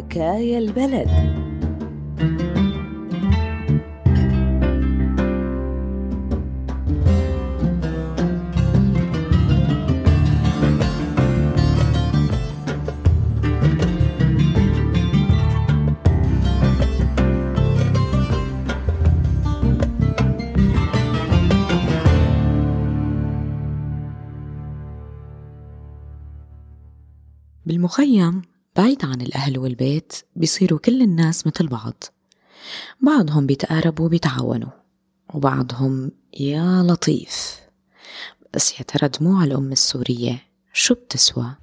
حكايا البلد. بالمخيم. بعيد عن الأهل والبيت بيصيروا كل الناس مثل بعض. بعضهم بيتقاربوا وبيتعاونوا وبعضهم يا لطيف. بس يا ترى دموع الأم السورية شو بتسوى؟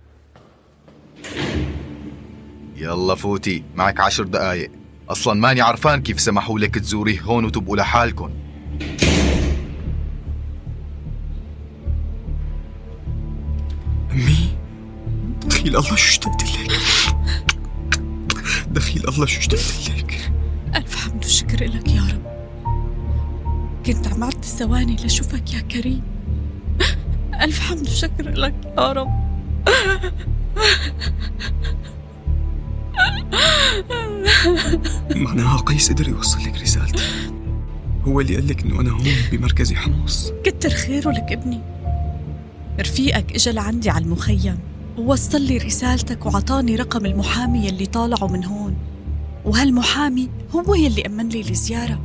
يلا فوتي معك عشر دقايق. أصلا ماني عرفان كيف سمحوا لك تزوري هون وتبقوا لحالكم أمي دخيل الله شو اشتقت لك؟ دخيل. الله شو اشتقت لك ألف حمد وشكر لك يا رب. كنت عم عد ثواني لشوفك يا كريم. ألف حمد وشكر لك يا رب. معناها قيس قدر يوصل لك رسالتي. هو اللي قال لك إنه أنا هون بمركزي حمص. كتر خيره لك ابني. رفيقك إجا لعندي على المخيم. ووصل لي رسالتك وعطاني رقم المحامي يلي طالعه من هون. وهالمحامي هو يلي أمن لي الزيارة.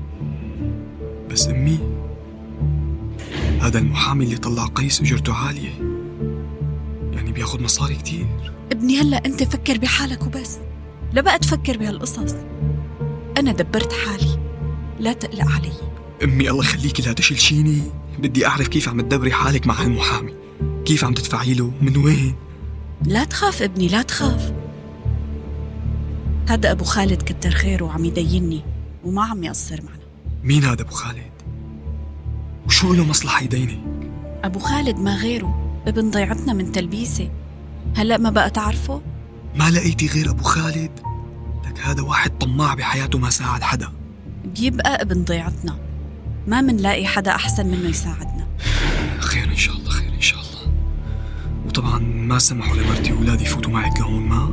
بس أمي هذا المحامي اللي طلع قيس اجرته عالية. يعني بياخد مصاري كتير. ابني هلا أنت فكر بحالك وبس. لا بقى تفكر بهالقصص. أنا دبرت حالي. لا تقلق علي. أمي الله يخليكي لا تشلشيني بدي أعرف كيف عم تدبري حالك مع هالمحامي. كيف عم تدفعي له؟ من وين؟ لا تخاف ابني لا تخاف. هذا أبو خالد كتر خيره وعم يديني وما عم يقصر معنا. مين هذا أبو خالد؟ وشو له مصلحة يدينك؟ أبو خالد ما غيره ابن ضيعتنا من تلبيسة. هلأ ما بقى تعرفه؟ ما لقيتي غير أبو خالد؟ لك هذا واحد طماع بحياته ما ساعد حدا. بيبقى ابن ضيعتنا. ما منلاقي حدا أحسن منه يساعدنا. خير إن شاء الله خير إن شاء الله. وطبعا ما سمحوا لمرتي واولادي يفوتوا معك لهون ما؟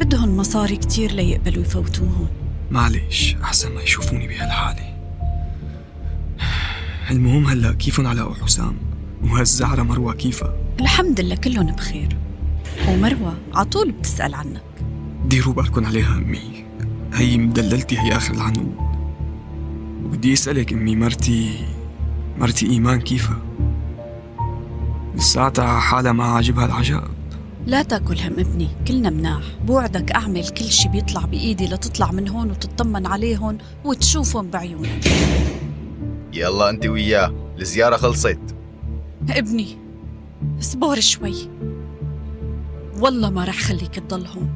بدهم مصاري كتير ليقبلوا يفوتوهم. معلش أحسن ما يشوفوني بهالحالة. المهم هلأ كيفن علاء وحسام وهالزعرة مروة كيفها الحمد لله كلهم بخير. ومروة عطول بتسأل عنك. ديروا بالكن عليها أمي. هي مدللتي هي آخر العنقود بدي أسألك أمي مرتي مرتي إيمان كيفها لساتها حالها ما عاجبها العجب لا تأكل هم ابني كلنا مناح. بوعدك أعمل كل شي بيطلع بإيدي لتطلع من هون وتطمن عليهم وتشوفهم بعيونك. يلا أنت وياه الزيارة خلصت. ابني اصبر شوي. والله ما رح خليك تضل هون.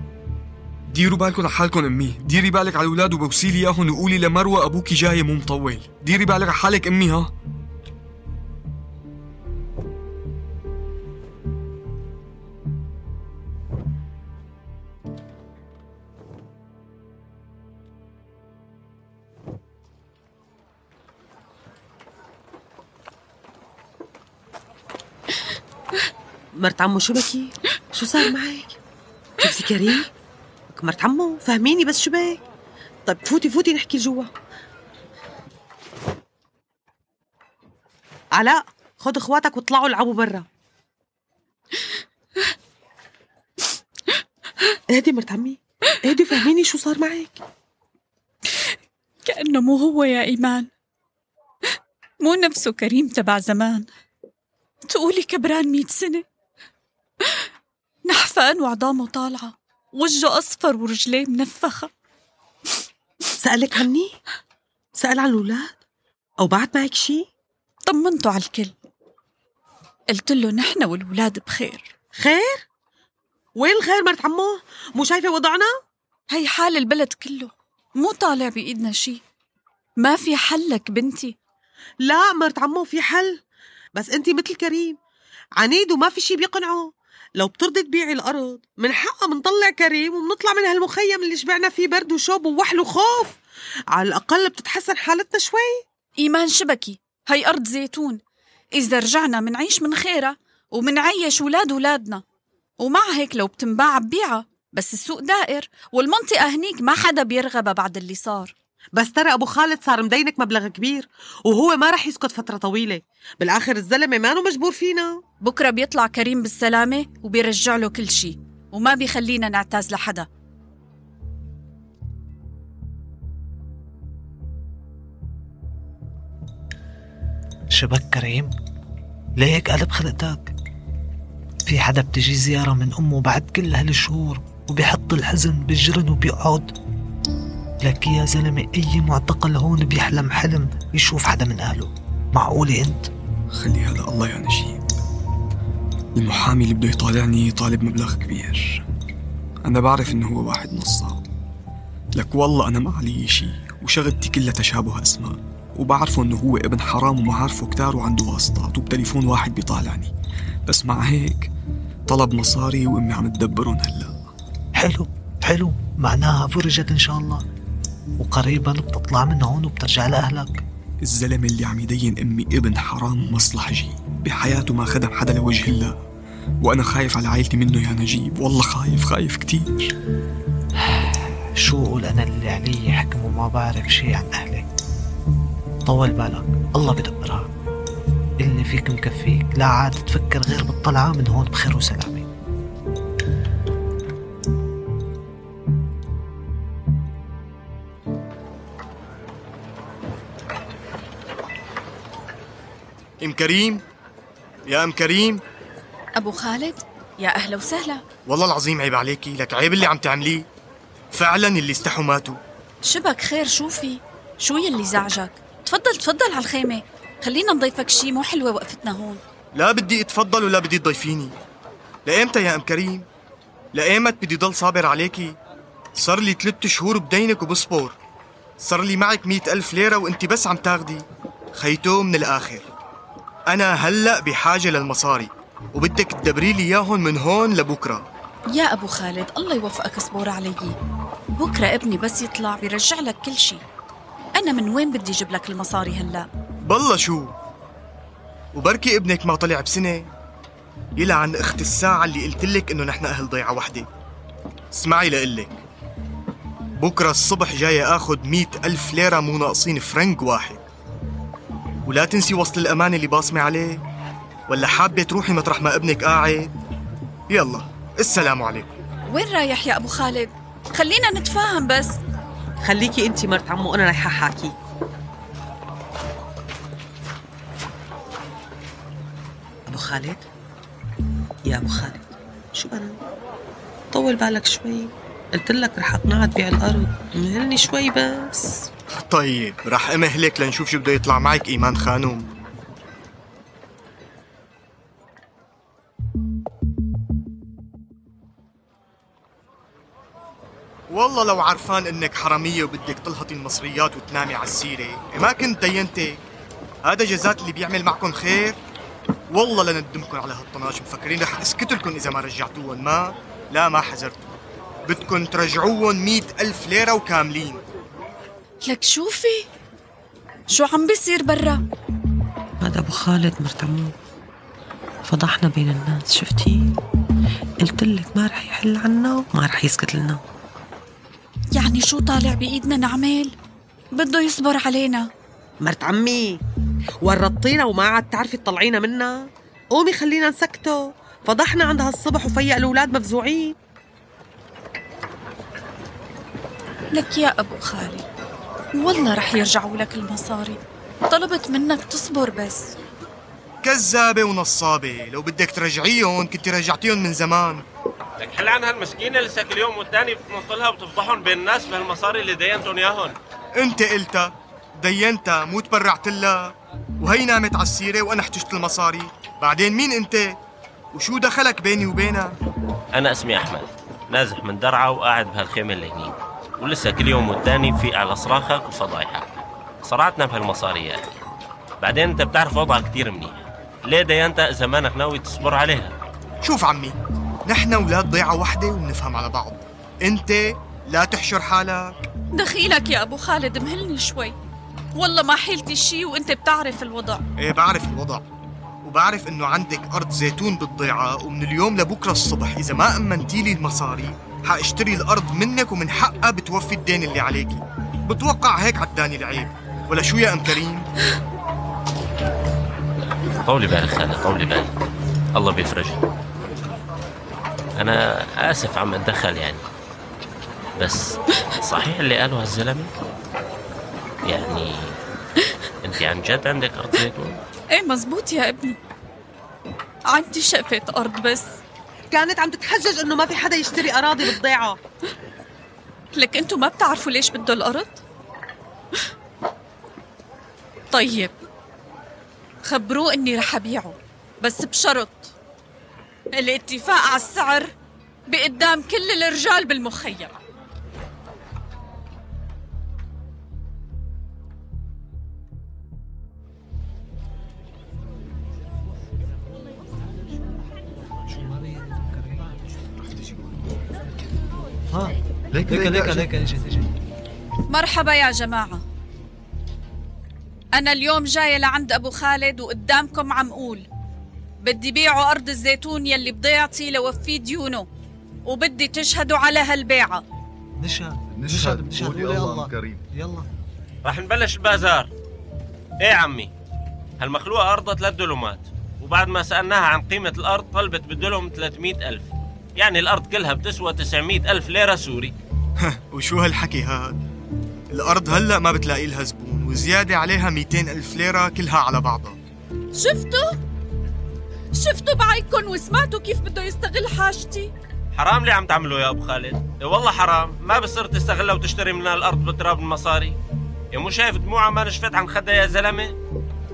ديروا بالكم على حالكم أمي. ديري بالك على الاولاد وبوسيلي إياهم وقولي لمروة أبوكي جاي مو مطول. ديري بالك على حالك أمي ها؟ مرت عمو شو بكي؟ شو صار معك؟ شفتي كريم؟ مرت عمو فهميني بس شو بك؟ طيب فوتي فوتي نحكي جوا علاء خد اخواتك واطلعوا العبوا برا اهدي مرت عمي اهدي فهميني شو صار معك كأنه مو هو يا إيمان مو نفسه كريم تبع زمان تقولي كبران مئة سنة نحفان وعظامه طالعة وجهه أصفر ورجليه منفخة سألك عني؟ سأل عن الأولاد؟ أو بعت معك شي؟ طمنته على الكل قلت له نحن والولاد بخير خير؟ وين الخير مرت عمو؟ مو شايفة وضعنا؟ هي حال البلد كله مو طالع بإيدنا شي ما في حلك بنتي لا مرت عمو في حل بس انت مثل كريم عنيد وما في شي بيقنعه لو بترضي تبيعي الأرض من حقها بنطلع كريم وبنطلع من هالمخيم اللي شبعنا فيه برد وشوب ووحل وخوف. على الأقل بتتحسن حالتنا شوي. إيمان شبكي هي أرض زيتون. إذا رجعنا منعيش من خيرها ومنعيش ولاد ولادنا. ومع هيك لو بتنباع ببيعها بس السوق دائر والمنطقة هنيك ما حدا بيرغبها بعد اللي صار. بس ترى أبو خالد صار مدينك مبلغ كبير وهو ما رح يسكت فترة طويلة. بالآخر الزلمة ما مجبور فينا. بكرة بيطلع كريم بالسلامة وبيرجع له كل شي وما بيخلينا نعتاز لحدا. شبك كريم؟ ليك قلب خلقتك. في حدا بتجي زيارة من أمه بعد كل هالشهور وبيحط الحزن بالجرن وبيقعد. لك يا زلمة أي معتقل هون بيحلم حلم يشوف حدا من أهله. معقولة أنت؟ خليها لله يا نجيب المحامي اللي بده يطالعني طالب مبلغ كبير. أنا بعرف إنه هو واحد نصاب. لك والله أنا ما علي شي وشغلتي كلها تشابه أسماء. وبعرفه إنه هو ابن حرام ومعارفه كتار وعنده واسطات وبتليفون واحد بيطالعني. بس مع هيك طلب مصاري وأمي عم تدبرهم هلا. حلو حلو. معناها فرجت إن شاء الله. وقريبا بتطلع من هون وبترجع لأهلك. الزلمة اللي عم يدين أمي ابن حرام ومصلحجي بحياته ما خدم حدا لوجه الله. وأنا خايف على عائلتي منه يا نجيب. والله خايف خايف كتير. شو أقول أنا اللي علي حكم وما بعرف شي عن أهلي. طول بالك الله بدبرها. اللي فيك مكفيك. لا عاد تفكر غير بالطلعة من هون بخير وسلامة إم كريم؟ يا إم كريم؟ أبو خالد؟ يا أهلا وسهلا. والله العظيم عيب عليكي لك عيب اللي عم تعمليه. فعلا اللي استحوا ماتوا. شبك خير شو في شو يلي زعجك. تفضل تفضل على الخيمة خلينا نضيفك شي مو حلوة وقفتنا هون. لا بدي أتفضل ولا بدي تضيفيني. لأيمتى يا إم كريم؟ لأيمت بدي ضل صابر عليكي. صار لي ثلاث شهور بدينك وبصبر. صار لي معك مئة ألف ليرة وانت بس عم تاخدي. خيتو من الآخر. أنا هلأ بحاجة للمصاري وبدك تدبري لي إياهم من هون لبكرة. يا أبو خالد الله يوفقك صبور علي. بكرة ابني بس يطلع بيرجع لك كل شي. أنا من وين بدي أجيب لك المصاري هلأ؟ بالله شو؟ وبركي ابنك ما طلع بسنة؟ يلعن أخت الساعة اللي قلت لك إنه نحن أهل ضيعة وحدة. اسمعي لقلك بكرة الصبح جاي اخد مئة ألف ليرة مو ناقصين فرنك واحد. ولا تنسي وصل الأمانة اللي باصمة عليه. ولا حابة تروحي مطرح ما ابنك قاعد؟ يلا السلام عليكم. وين رايح يا أبو خالد؟ خلينا نتفاهم بس. خليكي انت مرت عمو أنا رايحة حاكي. أبو خالد؟ يا أبو خالد شو أنا؟ طول بالك شوي. قلت لك رح أقنعك تبيع الأرض مهلني شوي بس. طيب رح امهلك لنشوف شو بده يطلع معك إيمان خانوم. والله لو عرفان إنك حرامية وبدك تلهطي المصريات وتنامي على السيرة ما كنت دينتك هذا جزات اللي بيعمل معكم خير. والله لندمكم على هالطناش. مفكرين رح اسكت لكم إذا ما رجعتوهم ما؟ لا ما حذرتوا بدكم ترجعوهم مئة ألف ليرة وكاملين. لك شوفي. شو عم بيصير برا؟ هذا أبو خالد مرت عمو فضحنا بين الناس شفتي؟ قلت لك ما رح يحل عنا وما رح يسكت لنا. يعني شو طالع بإيدنا نعمل؟ بده يصبر علينا. مرت عمي ورطينا وما عاد تعرفي تطلعينا منا. قومي خلينا نسكته فضحنا عند هالصبح وفيق الأولاد مفزوعين. لك يا أبو خالد. والله رح يرجعوا لك المصاري. طلبت منك تصبر بس. كذابة ونصابة. لو بدك ترجعيهم كنت رجعتيهم من زمان. لك حل عن هالمسكينة لسه كل يوم والتاني بتنطلها وبتفضحهم بين الناس بهالمصاري اللي دينتهم ياهن انت قلتها دينتها مو تبرعت لها وهي نامت على السيرة وأنا احتجت المصاري. بعدين مين انت؟ وشو دخلك بيني وبينها؟ أنا اسمي أحمد نازح من درعا وقاعد بهالخيمة اللي هنيك ولسه كل يوم والتاني في على صراخك وفضايحك. صرعتنا بهالمصاري يا أخي بعدين أنت بتعرف وضعك كتير منيح. ليه ديانتا إذا مانك ناوي تصبر عليها. شوف عمي نحن ولاد ضيعة وحدة وبنفهم على بعض. انت لا تحشر حالك. دخيلك يا أبو خالد مهلني شوي. والله ما حيلتي شي وانت بتعرف الوضع. إيه بعرف الوضع. وبعرف إنه عندك أرض زيتون بالضيعة ومن اليوم لبكرة الصبح إذا ما امنتي لي المصاري. حاشتري الأرض منك ومن حقها بتوفي الدين اللي عليكي بتوقع هيك عداني العيب. ولا شو يا أم كريم؟ طولي بالك خالد طولي بالك الله بيفرجك. أنا آسف عم أتدخل يعني. بس صحيح اللي قاله هالزلمة؟ يعني أنت عن جد عندك أرض زيتون؟ إيه مزبوط يا ابني. عندي شقفة أرض بس. كانت عم تتحجج إنه ما في حدا يشتري أراضي بالضيعة. لك انتو ما بتعرفوا ليش بده الأرض؟ طيب خبروه إني رح أبيعه بس بشرط. الاتفاق على السعر بقدام كل الرجال بالمخيم. ها. ليك ليك ليك ليك اجت اجت مرحبا يا جماعة. أنا اليوم جاية لعند أبو خالد وقدامكم عم قول بدي بيعه أرض الزيتون يلي بضيعتي لوفيه ديونه وبدي تشهدوا على هالبيعة. نشهد نشهد نشهد قولي الله كريم يلا. راح نبلش البازار إيه عمي؟ هالمخلوقة أرضها ثلاث دلومات وبعد ما سألناها عن قيمة الأرض طلبت بالدلم 300 ألف. يعني الأرض كلها بتسوى 900 ألف ليرة سوري. وشو هالحكي هاد؟ الأرض هلأ ما بتلاقي لها زبون وزيادة عليها 200 ألف ليرة كلها على بعضها. شفتوا؟ شفتوا بعينكم وسمعتوا كيف بده يستغل حاجتي؟ حرام ليه عم تعملوا يا أبو خالد. إيه والله حرام. ما بصير تستغلها وتشتري منها الأرض بتراب المصاري. يا مو شايف دموعها ما نشفت عن خدها يا زلمة؟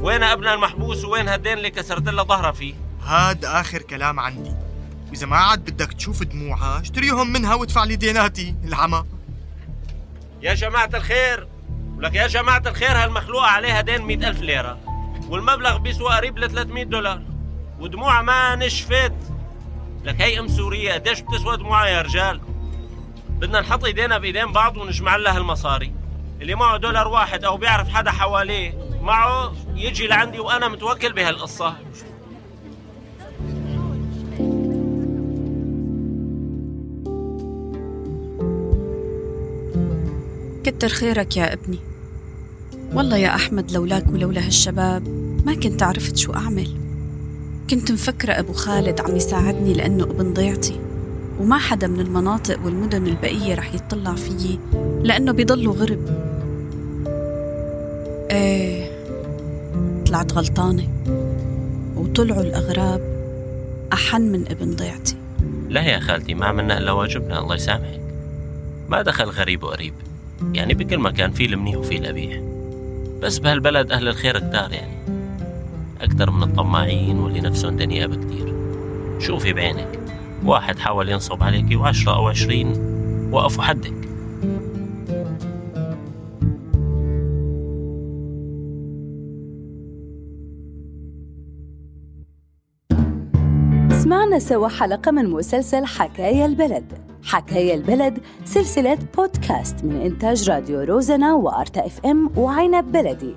وين ابنها المحبوس وين هالدين اللي كسرت لها ظهرها فيه؟ هاد آخر كلام عندي. وإذا ما عاد بدك تشوف دموعها اشتريهم منها وادفع لي ديناتي العمى. يا جماعة الخير ولك يا جماعة الخير هالمخلوقة عليها دين مئة ألف ليرة والمبلغ بيسوى قريب ل 300 دولار ودموعها ما نشفت. لك هي أم سورية قديش بتسوى دموعها يا رجال؟ بدنا نحط إيدينا بإيدين بعض ونجمع لها المصاري. اللي معه دولار واحد أو بيعرف حدا حواليه معه يجي لعندي وأنا متوكل بهالقصة. كتر خيرك يا ابني. والله يا أحمد لولاك ولولا هالشباب ما كنت عرفت شو أعمل. كنت مفكرة أبو خالد عم يساعدني لأنه ابن ضيعتي وما حدا من المناطق والمدن البقية رح يطلع فيي لأنه بيضلوا غرب. إيه طلعت غلطانة وطلعوا الأغراب أحن من ابن ضيعتي. لا يا خالتي ما عملنا إلا واجبنا الله يسامحك. ما دخل غريب وقريب. يعني بكل مكان في المنيح وفي القبيح بس بهالبلد أهل الخير كتار يعني. أكثر من الطماعين واللي نفسهم دنيا بكتير. شوفي بعينك. واحد حاول ينصب عليكي وعشرة أو عشرين وقفوا حدك سمعنا سوا حلقة من مسلسل حكاية البلد. حكاية البلد سلسلة بودكاست من إنتاج راديو روزنا وأرتا إف إم وعنب بلدي.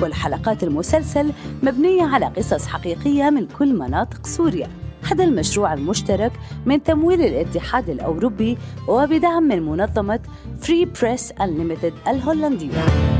كل حلقات المسلسل مبنية على قصص حقيقية من كل مناطق سوريا. هذا المشروع المشترك من تمويل الاتحاد الأوروبي وبدعم من منظمة فري بريس Unlimited الهولندية.